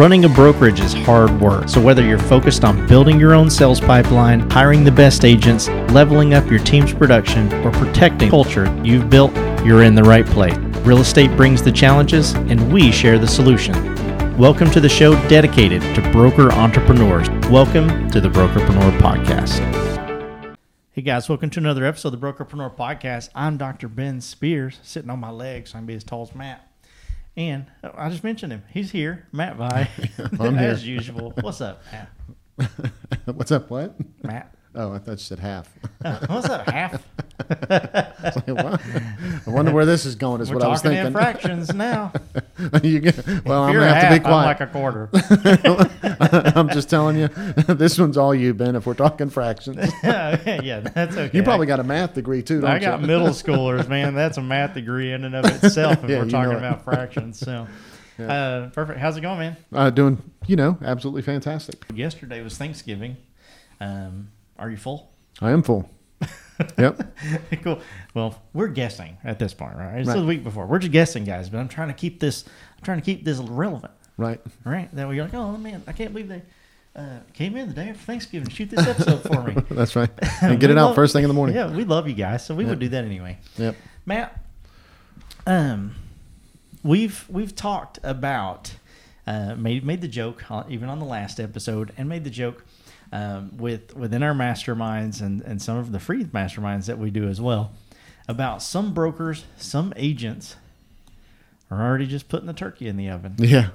Running a brokerage is hard work, so whether you're focused on building your own sales pipeline, hiring the best agents, leveling up your team's production, or protecting culture you've built, you're in the right place. Real estate brings the challenges, and we share the solution. Welcome to the show dedicated to broker entrepreneurs. Welcome to the Brokerpreneur Podcast. Hey guys, welcome to another episode of the Brokerpreneur Podcast. I'm Dr. Ben Spears, sitting on my legs so I can be as tall as Matt. And uh, I just mentioned him. He's here, Matt Vi, I'm here. as usual. What's up, Matt? What's up? What? Matt. Oh, I thought you said half. What's up, half? Like? I wonder where this is going. Is We're what I was talking in thinking. fractions now. You get- well, I'm gonna have to be half, I'm like a quarter. I'm just telling you, this one's all you, Ben. If we're talking fractions, yeah, that's okay. you probably got a math degree too, don't I got you? middle schoolers, man. That's a math degree in and of itself if Yeah, we're talking it. about fractions. So, uh, perfect. How's it going, man? Uh, doing, you know, absolutely fantastic. Yesterday was Thanksgiving. Um, are you full? I am full. Yep. cool. Well, we're guessing at this point, right? It's Right. the week before. We're just guessing, guys. But I'm trying to keep this. I'm trying to keep this relevant, Right. right? That we're like, oh man, I can't believe they uh, came in the day after Thanksgiving. to Shoot this episode for me. That's right. And get it out love- first thing in the morning. Yeah, we love you guys, so we would do that anyway. Yep. Matt, um, we've we've talked about uh, made made the joke uh, even on the last episode, and made the joke um, with within our masterminds and and some of the free masterminds that we do as well about some brokers, some agents are already just putting the turkey in the oven. Yeah.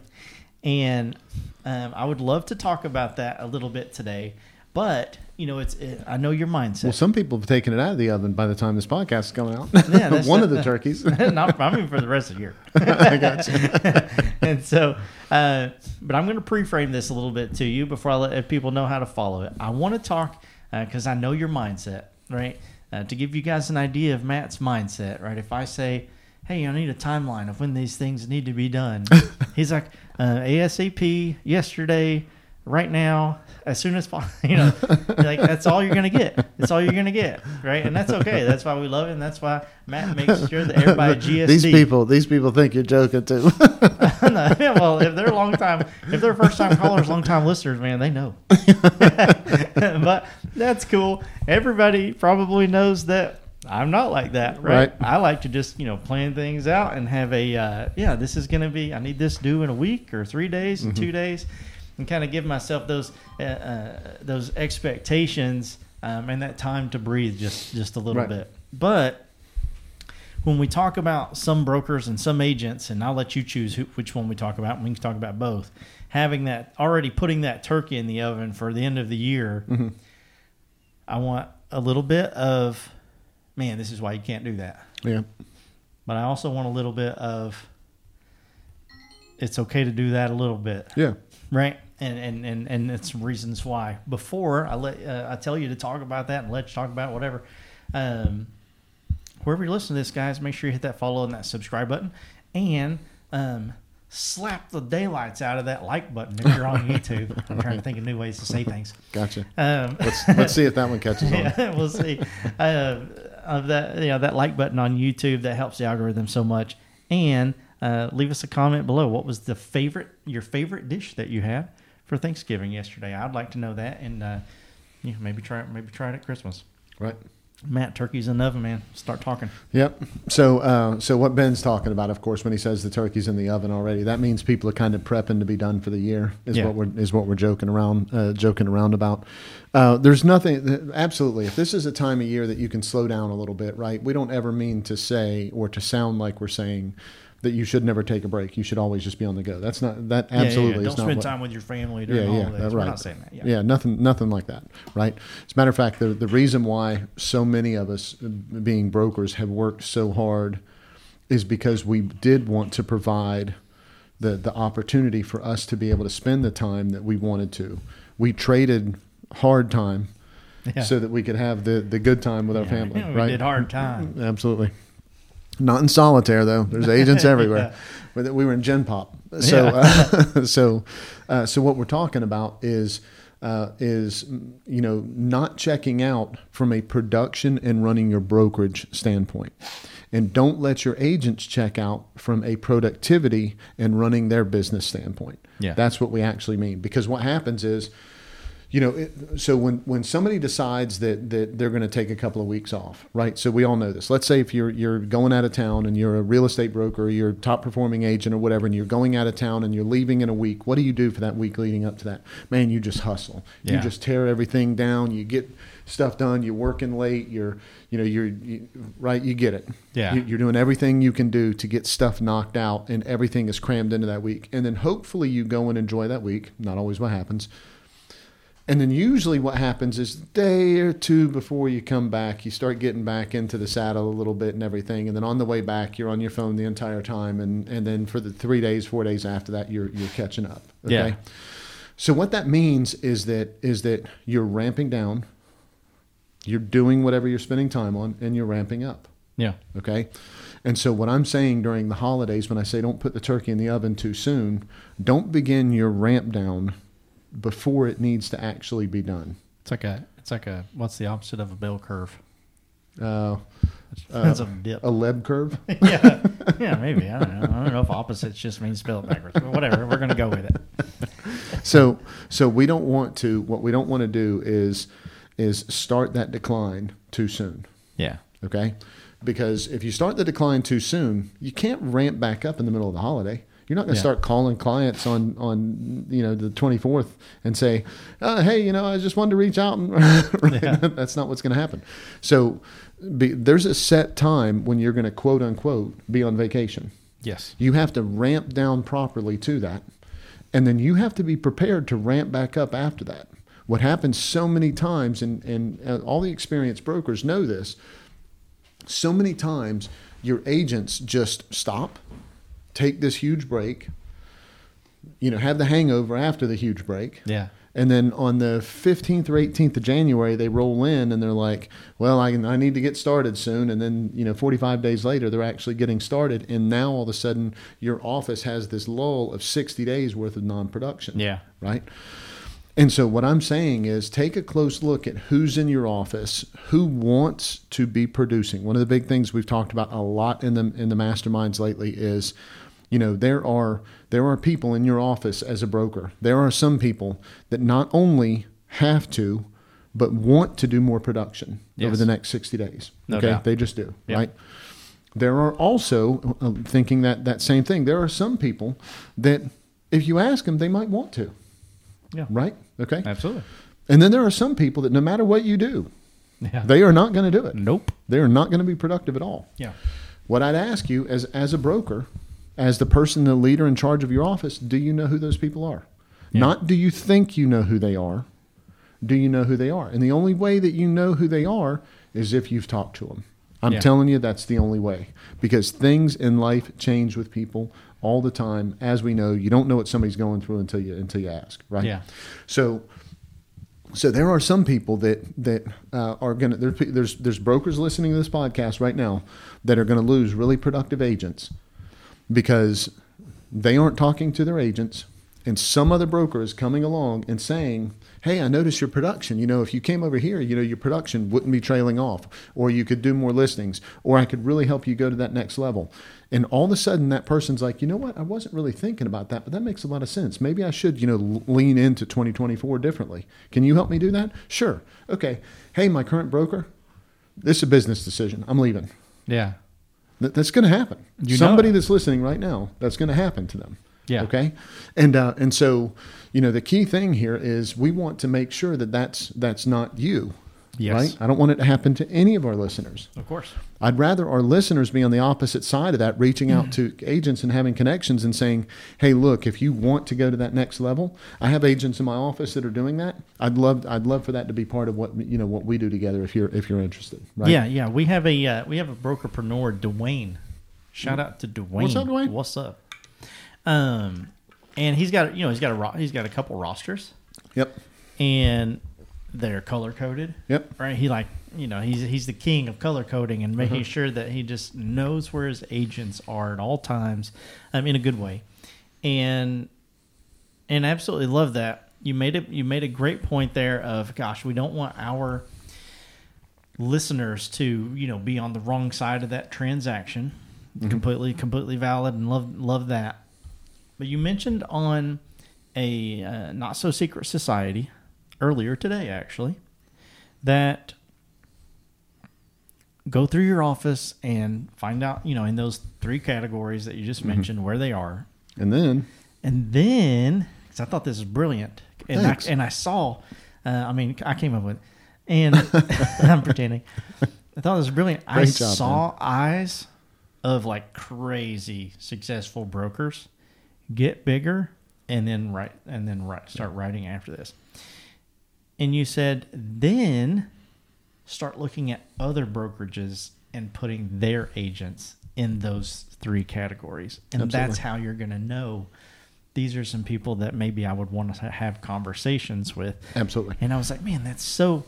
And um, I would love to talk about that a little bit today. But you know, it's it, I know your mindset. Well, some people have taken it out of the oven by the time this podcast is coming out. Yeah, One of the turkeys. Not, I mean for the rest of the year. I got you. and so, uh, but I'm going to pre-frame this a little bit to you before I let people know how to follow it. I want to talk because I know your mindset, right? Uh, to give you guys an idea of Matt's mindset, right? If I say, "Hey, I need a timeline of when these things need to be done," he's like, uh, "ASAP, yesterday, right now." As soon as possible, you know, like that's all you're gonna get. That's all you're gonna get, right? And that's okay. That's why we love him. That's why Matt makes sure that everybody GSD. These people, these people think you're joking too. no, yeah, well, if they're long time, if they're first time callers, long time listeners, man, they know. but that's cool. Everybody probably knows that I'm not like that, right? Right. I like to just you know plan things out and have a uh, yeah. This is gonna be. I need this due in a week or three days, and two days, and kind of give myself those uh, uh, those expectations um, and that time to breathe just just a little Right. bit. But when we talk about some brokers and some agents, and I'll let you choose who, which one we talk about. and We can talk about both. Having that already putting that turkey in the oven for the end of the year, Mm-hmm. I want a little bit of, man, this is why you can't do that. yeah. But I also want a little bit of, it's okay to do that a little bit Yeah. right and and and and it's some reasons why before i let uh, i tell you to talk about that and let you talk about whatever um wherever you listen to this guys make sure you hit that follow and that subscribe button and um slap the daylights out of that like button if you're on youtube i'm trying to think of new ways to say things Gotcha. um Let's let's see if that one catches on. yeah, we'll see. Uh, of that, you know, that like button on YouTube that helps the algorithm so much. And uh, leave us a comment below. What was the favorite, your favorite dish that you had for Thanksgiving yesterday? I'd like to know that, and uh, yeah, maybe try it. Maybe try it at Christmas. Right. Matt, turkey's in the oven, man. Start talking. Yep. So, uh, so what Ben's talking about, of course, when he says the turkey's in the oven already, that means people are kind of prepping to be done for the year. Is Yeah. what we're is what we're joking around uh, joking around about. Uh, there's nothing. Absolutely, if this is a time of year that you can slow down a little bit, right? We don't ever mean to say or to sound like we're saying that you should never take a break. You should always just be on the go. That's not that Yeah, yeah, yeah. absolutely Don't is not spend what, time with your family during yeah, yeah, holidays. that's We're right. not saying that. Yeah. Yeah, nothing, nothing like that, right? As a matter of fact, the the reason why so many of us, uh, being brokers, have worked so hard, is because we did want to provide the the opportunity for us to be able to spend the time that we wanted to. We traded hard time Yeah. so that we could have the the good time with our Yeah, family, we right? did hard time. Absolutely. Not in solitaire though. There's agents everywhere. But We were in Gen Pop. So, uh, so, uh, so what we're talking about is uh, is you know not checking out from a production and running your brokerage standpoint. And don't let your agents check out from a productivity and running their business standpoint. Yeah. That's what we actually mean. Because what happens is, you know, it, so when, when somebody decides that, that they're going to take a couple of weeks off, right? So we all know this. Let's say if you're you're going out of town and you're a real estate broker, or you're a top performing agent or whatever, and you're going out of town and you're leaving in a week. What do you do for that week leading up to that? Man, you just hustle. You just tear everything down. You get stuff done. You're working late. You're you know you're you, right. You get it. Yeah. You- You're doing everything you can do to get stuff knocked out, and everything is crammed into that week. And then hopefully you go and enjoy that week. Not always what happens. And then usually what happens is day or two before you come back, you start getting back into the saddle a little bit and everything. And then on the way back, you're on your phone the entire time. And, and then for the three days, four days after that, you're, you're catching up. Okay. Yeah. So what that means is that, is that you're ramping down, you're doing whatever you're spending time on and you're ramping up. Yeah. Okay. And so, what I'm saying during the holidays, when I say don't put the turkey in the oven too soon, don't begin your ramp down before it needs to actually be done. It's like a it's like a what's the opposite of a bell curve? Uh, That's a dip. a leb curve. yeah, yeah, maybe. I don't know. I don't know if opposites just means spell it backwards, but whatever. We're gonna go with it. so, so we don't want to. What we don't want to do is is start that decline too soon. Yeah, Okay, because if you start the decline too soon, you can't ramp back up in the middle of the holiday. You're not going to Yeah. start calling clients on on you know the 24th and say, uh, "Hey, you know, I just wanted to reach out." And right? Yeah. That's not what's going to happen. So be, there's a set time when you're going to quote unquote be on vacation. yes, You have to ramp down properly to that. And then you have to be prepared to ramp back up after that. What happens so many times, and, and uh, all the experienced brokers know this, so many times your agents just stop, take this huge break, you know, have the hangover after the huge break. yeah, And then on the 15th or 18th of January, they roll in and they're like, well, I, I need to get started soon. And then, you know, 45 days later, they're actually getting started. And now all of a sudden, your office has this lull of 60 days worth of non production. yeah, Right? And so, what I'm saying is take a close look at who's in your office, who wants to be producing. One of the big things we've talked about a lot in the in the masterminds lately is, you know, there are there are people in your office as a broker. There are some people that not only have to, but want to do more production over the next 60 days. No okay, doubt. they just do, Yeah. right? There are also uh, thinking that that same thing. There are some people that if you ask them, they might want to yeah, right? Okay. absolutely. And then there are some people that no matter what you do, Yeah, they are not going to do it. nope. They are not going to be productive at all. Yeah, What I'd ask you as as a broker, as the person, the leader in charge of your office, do you know who those people are? Yeah. Not do you think you know who they are. Do you know who they are? And the only way that you know who they are is if you've talked to them. I'm Yeah. telling you, that's the only way because things in life change with people all the time. As we know, you don't know what somebody's going through until you until you ask, right? Yeah. So, so there are some people that that uh, are going to there's there's brokers listening to this podcast right now that are going to lose really productive agents because they aren't talking to their agents and some other broker is coming along and saying hey i noticed your production. You know if you came over here you know your production wouldn't be trailing off or you could do more listings or i could really help you go to that next level. And all of a sudden that person's like you know what? I wasn't really thinking about that but that makes a lot of sense. Maybe i should you know lean into 2024 differently. Can you help me do that? Sure. Okay. Hey my current broker this is a business decision. I'm leaving. Yeah, that, that's going to happen. You Somebody that's listening right now, that's going to happen to them. Yeah. Okay. And uh, and so, you know, the key thing here is we want to make sure that that's that's not you. Yes. Right. I don't want it to happen to any of our listeners. of course. I'd rather our listeners be on the opposite side of that, reaching out to agents and having connections and saying, "Hey, look, if you want to go to that next level, I have agents in my office that are doing that. I'd love, I'd love for that to be part of what you know what we do together. If you're if you're interested, right? Yeah, yeah. We have a uh, we have a brokerpreneur, Dwayne. Shout out to Dwayne. What's up, Dwayne? What's up? Um, and he's got you know he's got a ro- he's got a couple rosters, Yep. and they're color coded. Yep. Right. He like you know he's he's the king of color coding and making sure that he just knows where his agents are at all times, um, in a good way, and and I absolutely love that. You made it. You made a great point there. Of gosh, we don't want our listeners to you know be on the wrong side of that transaction. Completely, completely valid, and love love that. But you mentioned on a uh, not so secret society earlier today, actually, that go through your office and find out, you know, in those three categories that you just mentioned where they are, And then and then because I thought this was brilliant, and I, and I saw, uh, I mean, I came up with, it. and I'm pretending. I thought it was brilliant. I job, saw eyes of like crazy successful brokers get bigger and then write and then write start writing after this. And you said then start looking at other brokerages and putting their agents in those three categories. And Absolutely. that's how you're going to know these are some people that maybe I would want to have conversations with. absolutely. And I was like, man, that's so.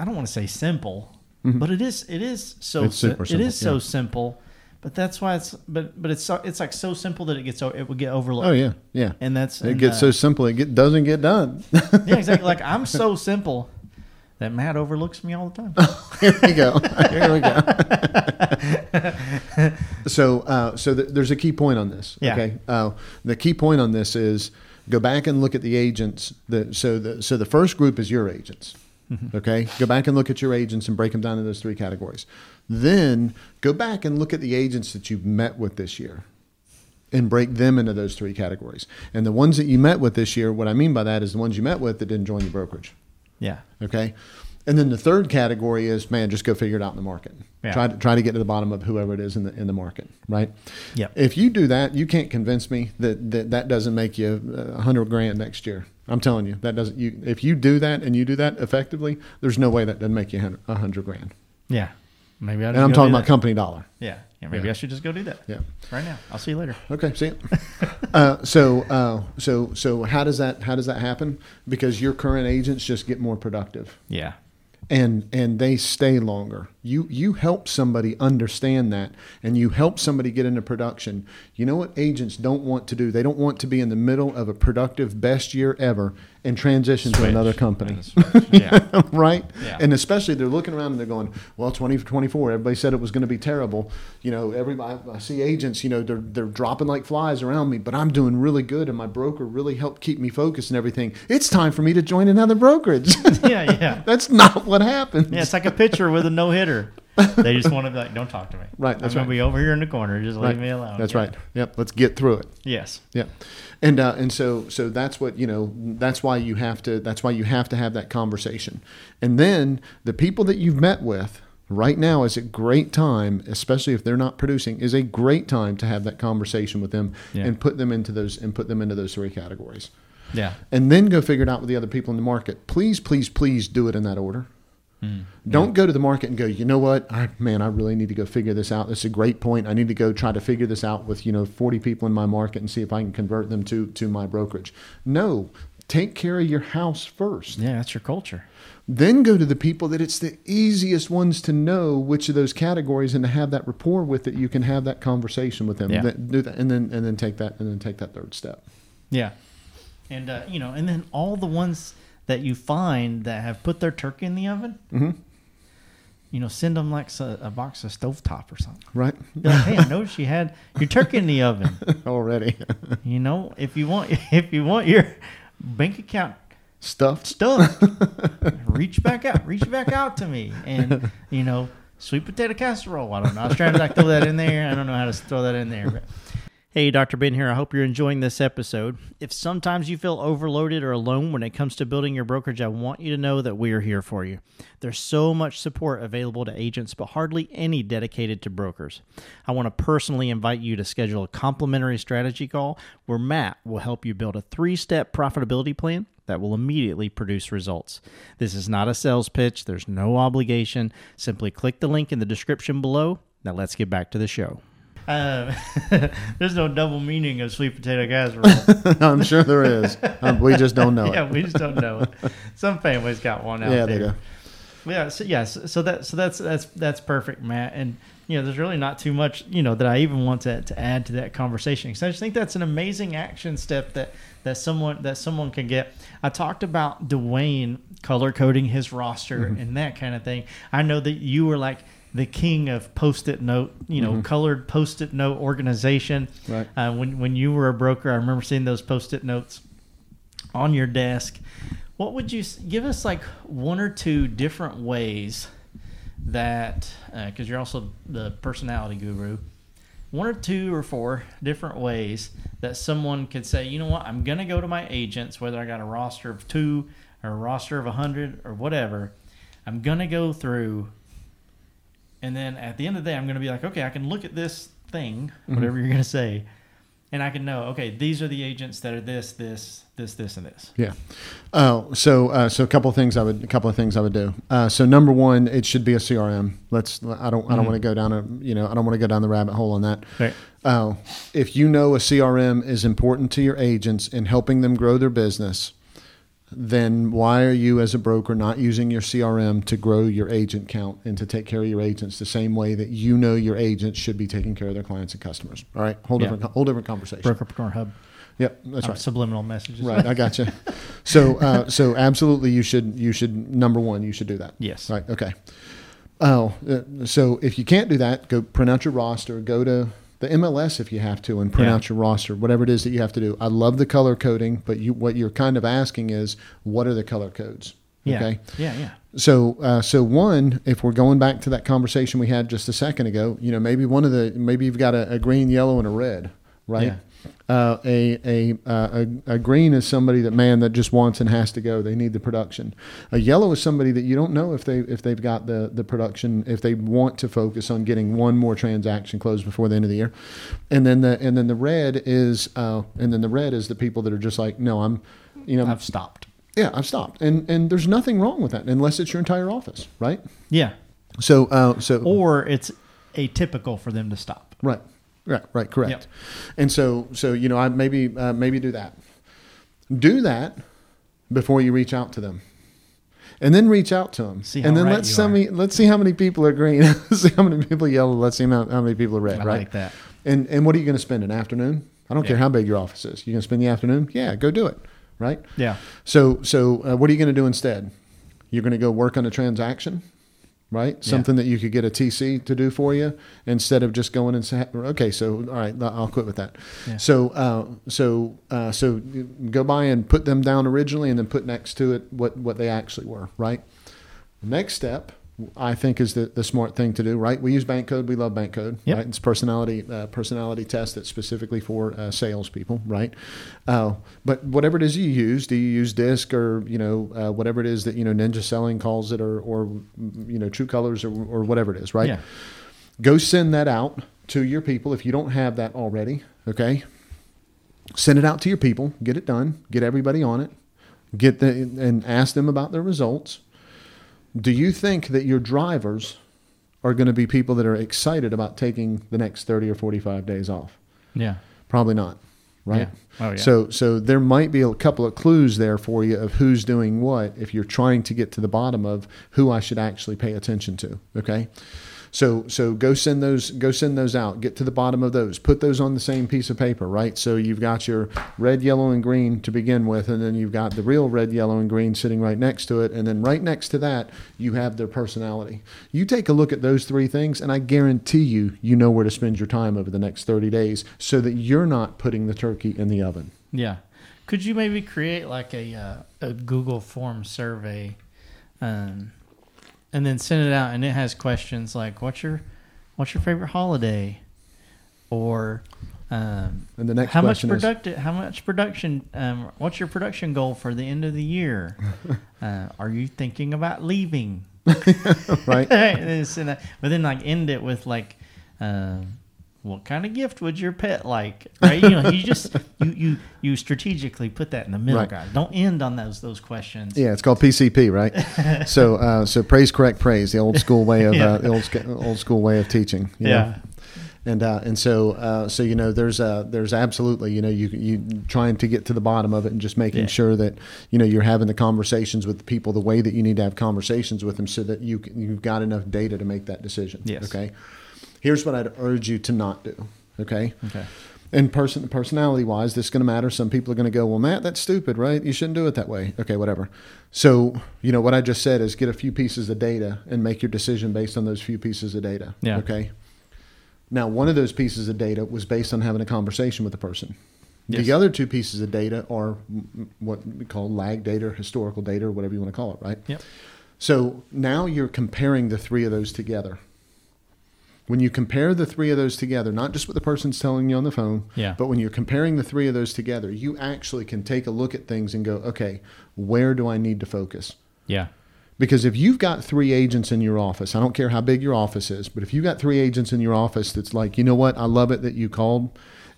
I don't want to say simple, but it is. It is so. Mm-hmm. It's super si- It is simple, so simple, but that's why it's. But but it's so, it's like so simple that it gets it would get overlooked. Oh yeah, yeah. And that's it and, gets uh, so simple it get, doesn't get done. yeah exactly. Like I'm so simple that Matt overlooks me all the time. Here we go. Here we go. so, uh, so th- there's a key point on this. Yeah. Okay. Uh, the key point on this is go back and look at the agents. That so the so the first group is your agents. Mm-hmm. Okay. Go back and look at your agents and break them down into those three categories. Then go back and look at the agents that you've met with this year. And break them into those three categories. And the ones that you met with this year, what I mean by that is the ones you met with that didn't join your brokerage. Yeah. Okay. And then the third category is, man, just go figure it out in the market. Yeah. Try to try to get to the bottom of whoever it is in the in the market, right? Yep. If you do that, you can't convince me that that, that doesn't make you a hundred grand next year. I'm telling you, that doesn't. You if you do that and you do that effectively, there's no way that doesn't make you a hundred grand. Yeah. Maybe I. And I'm talking about company dollar. Yeah. Yeah. Maybe Yeah. I should just go do that. Yeah. Right now. I'll see you later. Okay, see it. uh, so, uh, so, so, how does that how does that happen? Because your current agents just get more productive. Yeah. And and they stay longer. You you help somebody understand that, and you help somebody get into production. You know what agents don't want to do? They don't want to be in the middle of a productive best year ever and transition to another company. Yeah. right? Yeah. And especially they're looking around and they're going, well, 2024, everybody said it was going to be terrible. You know, everybody, I see agents, you know, they're, they're dropping like flies around me, but I'm doing really good and my broker really helped keep me focused and everything. It's time for me to join another brokerage. yeah. Yeah. That's not what happens. Yeah, it's like a pitcher with a no hitter. They just want to be like, don't talk to me. Right, that's I'm gonna be over here in the corner. Just leave right. me alone. That's Yeah. right. Yep. Let's get through it. Yes. Yeah, and uh, and so so that's what you know. That's why you have to. That's why you have to have that conversation, and then the people that you've met with right now is a great time, especially if they're not producing, is a great time to have that conversation with them Yeah. and put them into those and put them into those three categories, Yeah. and then go figure it out with the other people in the market. Please, please, please do it in that order. Don't go to the market and go, you know what, I, man, I really need to go figure this out. This is a great point. I need to go try to figure this out with, you know, 40 people in my market and see if I can convert them to, to my brokerage. No, take care of your house first. Yeah, that's your culture. Then go to the people that it's the easiest ones to know which of those categories and to have that rapport with that you can have that conversation with them. Yeah. That- do that, and then and then take that and then take that third step. Yeah. And uh, you know, and then all the ones that you find that have put their turkey in the oven, Mhm. you know, send them like a, a box of stovetop or something. Right? Be like, hey, I noticed you had your turkey in the oven. Already. You know, if you want, if you want your bank account Stuffed. stuff, reach back out, reach back out to me, and you know, sweet potato casserole. I don't know. I was trying to like throw that in there. I don't know how to throw that in there. But. Hey, Dr. Ben here. I hope you're enjoying this episode. If sometimes you feel overloaded or alone when it comes to building your brokerage, I want you to know that we are here for you. There's so much support available to agents, but hardly any dedicated to brokers. I want to personally invite you to schedule a complimentary strategy call where Matt will help you build a three step profitability plan that will immediately produce results. This is not a sales pitch, there's no obligation. Simply click the link in the description below. Now let's get back to the show. Uh, there's no double meaning of sweet potato casserole. I'm sure there is. Um, we just don't know yeah, it. we just don't know it. Some families got one out Yeah, there. they do. yeah, so, yeah, so, so that so that's that's that's perfect, Matt. And you know, there's really not too much you know that I even want to, to add to that conversation because I just think that's an amazing action step that that someone that someone can get. I talked about Dwayne color coding his roster Mm-hmm. and that kind of thing. I know that you were like the king of post-it note, you know, colored post-it note organization. Mm-hmm. Right. Uh, when when you were a broker, I remember seeing those post-it notes on your desk. What would you give us like one or two different ways that because you're also the personality guru, one or two or four different ways that someone could say, you know what, I'm gonna go to my agents, whether I got a roster of two or a roster of a hundred or whatever. I'm gonna go through, and then at the end of the day, I'm gonna be like, okay, I can look at this thing, whatever you're gonna say, and I can know, okay, these are the agents that are this, this, this, this, and this. Yeah. Oh, so uh, so a couple of things I would a couple of things I would do. Uh, so number one, it should be a CRM. Let's. I don't. I don't want to go down a. You know. I don't want to go down the rabbit hole on that. Right. Uh, if you know a CRM is important to your agents in helping them grow their business, then why are you as a broker not using your CRM to grow your agent count and to take care of your agents the same way that you know your agents should be taking care of their clients and customers? All right, whole Yeah. different whole different conversation. Brokerpreneur Hub. Yep, that's right. Subliminal messages. Right, I got you. So, uh, so absolutely, you should you should number one, you should do that. Yes. Right. Okay. Oh, uh, so if you can't do that, go print out your roster. Go to the MLS if you have to, and print Yeah. out your roster. Whatever it is that you have to do. I love the color coding, but you what you're kind of asking is what are the color codes? Yeah. Okay. Yeah. Yeah. So, uh, so one, if we're going back to that conversation we had just a second ago, you know, maybe one of the maybe you've got a, a green, yellow, and a red, right? Yeah. Uh, a, a, uh, a a green is somebody that man that just wants and has to go. They need the production. A yellow is somebody that you don't know if they if they've got the the production if they want to focus on getting one more transaction closed before the end of the year, and then the and then the red is uh, and then the red is the people that are just like no I'm, you know I've stopped. yeah I've stopped and and there's nothing wrong with that unless it's your entire office right Yeah. so uh, so Or it's atypical for them to stop. Right, right, right, correct. Yep. And so, so you know, I maybe uh, maybe do that. Do that before you reach out to them, and then reach out to them, See how and then right let's see. Let's see how many people are green. see how many people yellow. Let's see how, how many people are red. I right. like that. And and what are you going to spend an afternoon? I don't care how big your office is. You're going to spend the afternoon. Yeah, go do it. Right. Yeah. So so uh, what are you going to do instead? You're going to go work on a transaction, right? Something that you could get a TC to do for you instead of just going and say, okay, so all right, I'll quit with that. Yeah. So uh, so uh, so go by and put them down originally, and then put next to it what what they actually were, right? Next step. I think is the, the smart thing to do, right? We use bank code. We love bank code, Yep. right? It's personality uh, personality test that's specifically for uh, salespeople, right? Uh, but whatever it is you use, do you use DISC or you know uh, whatever it is that you know Ninja Selling calls it, or or you know True Colors or or whatever it is, right? Yeah. Go send that out to your people if you don't have that already. Okay, send it out to your people. Get it done. Get everybody on it. Get the and ask them about their results. Do you think that your drivers are going to be people that are excited about taking the next 30 or 45 days off? Yeah. Probably not, right? Yeah. Oh, yeah. So so there might be a couple of clues there for you of who's doing what if you're trying to get to the bottom of who I should actually pay attention to, okay? So so go send those go send those out. Get to the bottom of those. Put those on the same piece of paper, right? So you've got your red, yellow, and green to begin with, and then you've got the real red, yellow, and green sitting right next to it, and then right next to that you have their personality. You take a look at those three things, and I guarantee you you know where to spend your time over the next thirty days, so that you're not putting the turkey in the oven. Yeah. Could you maybe create like a uh, a Google form survey, um, and then send it out, and it has questions like what's your what's your favorite holiday, or um, And the next how much question is- production how much production um, what's your production goal for the end of the year? uh, are you thinking about leaving? right? And then send that- but then like end it with like. Um, what kind of gift would your pet like? Right? You know, you just you you you strategically put that in the middle, Right. guys. Don't end on those those questions. Yeah, it's called PCP, right? so, uh, so praise, correct, praise, the old school way of Yeah. uh, the old old school way of teaching. you know? Yeah. And uh, and so uh, so you know there's a, there's absolutely you know you you trying to get to the bottom of it and just making Yeah. sure that you know you're having the conversations with the people the way that you need to have conversations with them so that you can- you've got enough data to make that decision. Yes. Okay. Here's what I'd urge you to not do. Okay. Okay. And person personality wise, this is going to matter. Some people are going to go, well, Matt, that's stupid, right? You shouldn't do it that way. Okay, whatever. So, you know, what I just said is get a few pieces of data and make your decision based on those few pieces of data. Yeah. Okay. Now, one of those pieces of data was based on having a conversation with the person. Yes. The other two pieces of data are what we call lag data, or historical data, or whatever you want to call it, right? Yep. So now you're comparing the three of those together. When you compare the three of those together, not just what the person's telling you on the phone, Yeah. but when you're comparing the three of those together, you actually can take a look at things and go, okay, where do I need to focus? Yeah. Because if you've got three agents in your office, I don't care how big your office is, but if you've got three agents in your office that's like, you know what, I love it that you called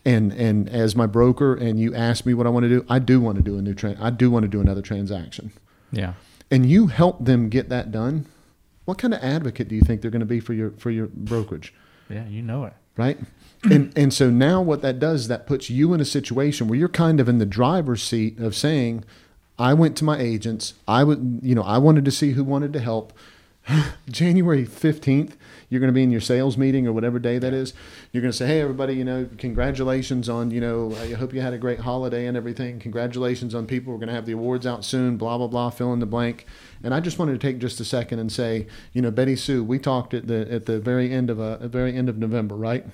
and and as my broker and you asked me what I want to do, I do want to do a new tra- I do want to do another transaction. Yeah. And you help them get that done. What kind of advocate do you think they're going to be for your for your brokerage? Yeah. You know it. right? and and so now what that does is that puts you in a situation where you're kind of in the driver's seat of saying, I went to my agents. I would, you know, I wanted to see who wanted to help. January 15th, you're going to be in your sales meeting or whatever day that is. You're going to say, "Hey everybody, you know, congratulations on, you know, I hope you had a great holiday and everything. Congratulations on people. We're going to have the awards out soon, blah blah blah, fill in the blank." And I just wanted to take just a second and say, you know, Betty Sue, we talked at the at the very end of a, a very end of November, right?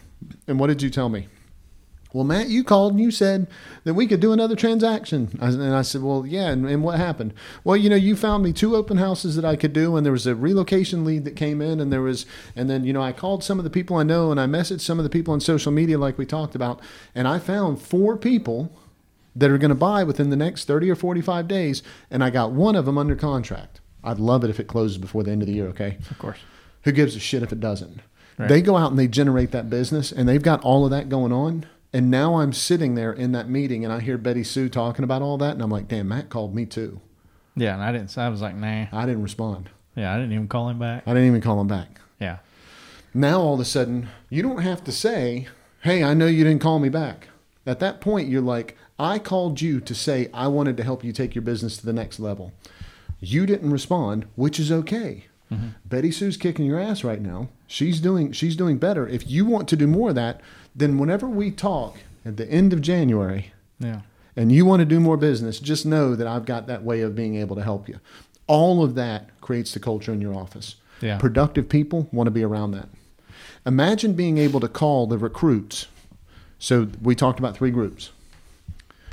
And what did you tell me? Well, Matt, you called and you said that we could do another transaction. And I said, Well, yeah. And, and what happened? Well, you know, you found me two open houses that I could do, and there was a relocation lead that came in, and there was, and then, you know, I called some of the people I know, and I messaged some of the people on social media, like we talked about, and I found four people that are going to buy within the next 30 or 45 days, and I got one of them under contract. I'd love it if it closes before the end of the year, okay? Of course. Who gives a shit if it doesn't? Right. They go out and they generate that business and they've got all of that going on. And now I'm sitting there in that meeting and I hear Betty Sue talking about all that. And I'm like, damn, Matt called me too. Yeah. And I didn't. I was like, nah. I didn't respond. Yeah. I didn't even call him back. I didn't even call him back. Yeah. Now all of a sudden, you don't have to say, hey, I know you didn't call me back. At that point, you're like, I called you to say I wanted to help you take your business to the next level. You didn't respond, which is okay. Mm-hmm. Betty Sue's kicking your ass right now. She's doing she's doing better. If you want to do more of that, then whenever we talk at the end of January Yeah. and you want to do more business, just know that I've got that way of being able to help you. All of that creates the culture in your office. Yeah. Productive people want to be around that. Imagine being able to call the recruits. So we talked about three groups.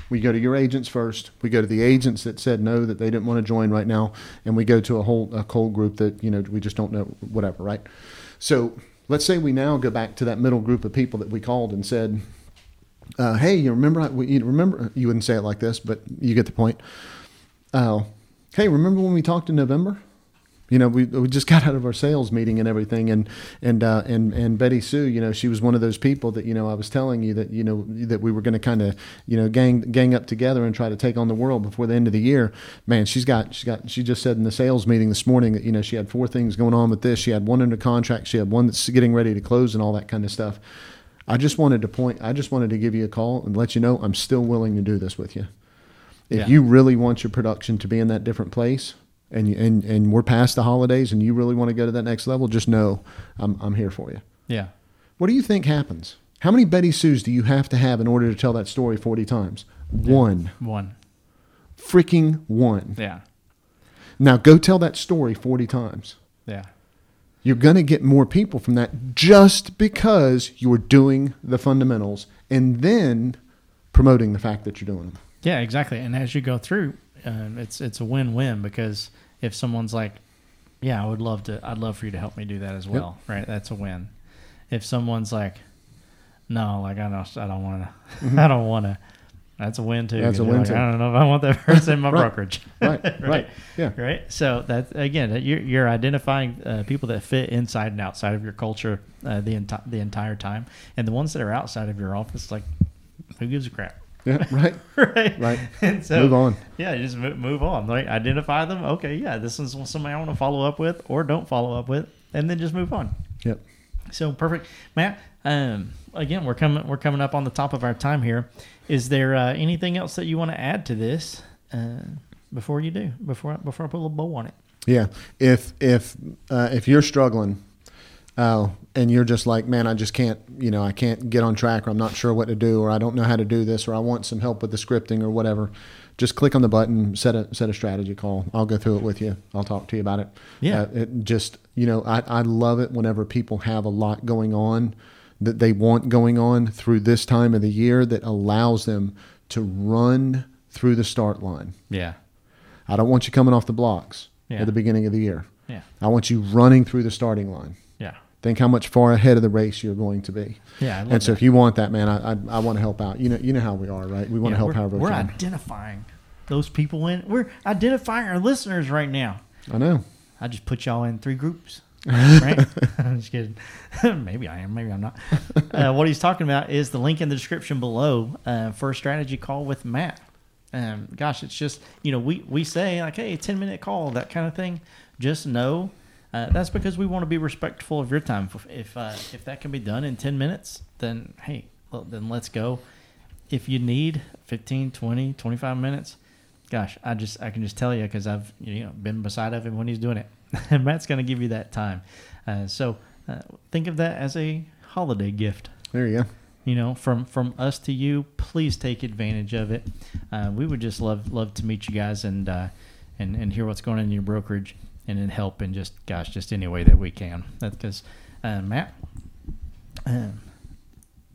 We go to your agents first. We go to the agents that said no, that they didn't want to join right now, and we go to a whole a cold group that you know we just don't know whatever, right? So let's say we now go back to that middle group of people that we called and said, uh, "Hey, you remember? You remember? You wouldn't say it like this, but you get the point. Uh, hey, remember when we talked in November? You know, we, we just got out of our sales meeting and everything, and and uh, and and Betty Sue, you know, she was one of those people that you know I was telling you that you know that we were going to kind of you know gang gang up together and try to take on the world before the end of the year. Man, she's got she's got she just said in the sales meeting this morning that you know she had four things going on with this. She had one under contract, she had one that's getting ready to close, and all that kind of stuff. I just wanted to point. I just wanted to give you a call and let you know I'm still willing to do this with you. If Yeah. you really want your production to be in that different place, and you, and and we're past the holidays, and you really want to go to that next level, just know I'm I'm here for you. Yeah. What do you think happens? How many Betty Sues do you have to have in order to tell that story 40 times? One. One. Freaking one. Yeah. Now go tell that story 40 times. Yeah. You're going to get more people from that just because you're doing the fundamentals and then promoting the fact that you're doing them. Yeah, exactly. And as you go through, um, it's it's a win-win because if someone's like, "Yeah, I would love to. I'd love for you to help me do that as well." Right? That's a win. If someone's like, "No, like I don't, I don't want to. I don't want to." That's a win too. Mm-hmm. That's a win, like, too. I don't know if I want that person in my Right. brokerage. Right, right. Yeah. Right. So that again, you're, you're identifying uh, people that fit inside and outside of your culture uh, the enti- the entire time, and the ones that are outside of your office, like, who gives a crap? Yeah, right. right. Right. And so Move on. Yeah, just move, move on. Like identify them. Okay, yeah, this is somebody I want to follow up with, or don't follow up with, and then just move on. Yep. So perfect, Matt. Um, again, we're coming we're coming up on the top of our time here. Is there uh, anything else that you want to add to this uh, before you do before before I put a little bow on it? Yeah. If if uh, if you're struggling, uh, and you're just like, man, I just can't, you know, I can't get on track, or I'm not sure what to do, or I don't know how to do this, or I want some help with the scripting or whatever. Just click on the button, set a set a strategy call. I'll go through it with you. I'll talk to you about it. Yeah. Uh, it just, you know, I I love it whenever people have a lot going on that they want going on through this time of the year that allows them to run through the start line. Yeah, I don't want you coming off the blocks Yeah. at the beginning of the year. yeah, I want you running through the starting line. Think how much far ahead of the race you're going to be. yeah. And so that. if you want that, man, I, I, I want to help out. You know, you know how we are, right? We want Yeah, to help we're, however we we're can. identifying those people in. We're identifying our listeners right now. I know. I just put y'all in three groups. right? I'm just kidding. maybe I am. Maybe I'm not. Uh, what he's talking about is the link in the description below uh, for a strategy call with Matt. Um, gosh, it's just you know we we say like hey, ten minute call that kind of thing. Just know uh, that's because we want to be respectful of your time. If if, uh, if that can be done in ten minutes, then hey, well, then let's go. If you need 15, 20, 25 minutes, gosh, I just I can just tell you because I've you know been beside of him when he's doing it. and Matt's going to give you that time. Uh, so uh, think of that as a holiday gift. There you go. You know, from from us to you. Please take advantage of it. Uh, we would just love love to meet you guys and uh, and and hear what's going on in your brokerage and then help in just gosh just any way that we can. That's because uh, Matt. Um,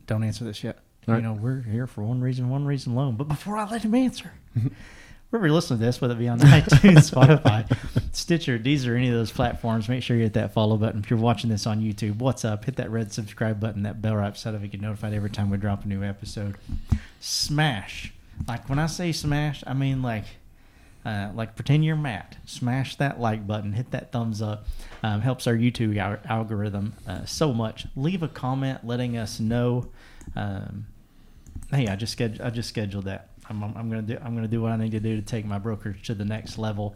don't answer this yet. All You right. know, we're here for one reason, one reason alone. But before I let him answer, wherever you listen to this, whether it be on iTunes, Spotify, Stitcher, Deezer, any of those platforms, make sure you hit that follow button. If you're watching this on YouTube, what's up? Hit that red subscribe button, that bell right beside of it, get notified every time we drop a new episode. Smash. Like when I say smash, I mean like uh, like pretend you're Matt. Smash that like button, hit that thumbs up. Um, helps our YouTube al- algorithm uh, so much. Leave a comment letting us know. Um, hey, I just scheduled. I just scheduled that. I'm, I'm, gonna do. I'm gonna do what I need to do to take my brokerage to the next level,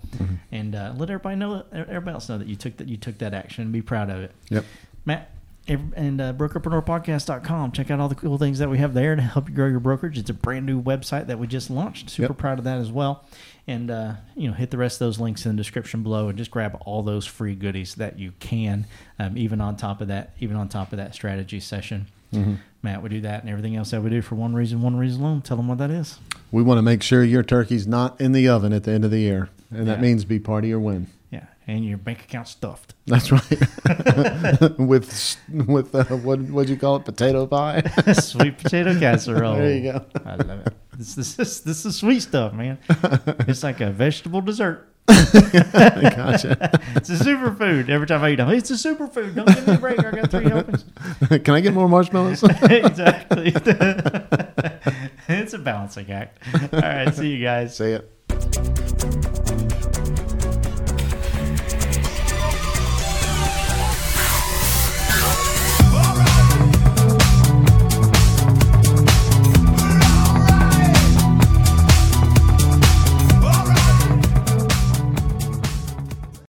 and uh, let everybody know. Everybody else know that you took that. You took that action. and Be proud of it. Yep. Matt and uh, brokerpreneurpodcast.com. Check out all the cool things that we have there to help you grow your brokerage. It's a brand new website that we just launched. Super Yep. proud of that as well. And uh, you know, hit the rest of those links in the description below, and just grab all those free goodies that you can. Um, even on top of that, even on top of that strategy session, Mm-hmm. Matt would do that, and everything else that we do for one reason, one reason alone. Tell them what that is. We want to make sure your turkey's not in the oven at the end of the year, and that means be part of your win. And your bank account stuffed. That's right. with with uh, what what'd you call it? Potato pie. sweet potato casserole. There you go. I love it. This, this, is this is sweet stuff, man. It's like a vegetable dessert. gotcha. It's a superfood. Every time I eat them, it's a superfood. Don't give me a break. I got three helpings. Can I get more marshmallows? exactly. it's a balancing act. All right. See you guys. Say it.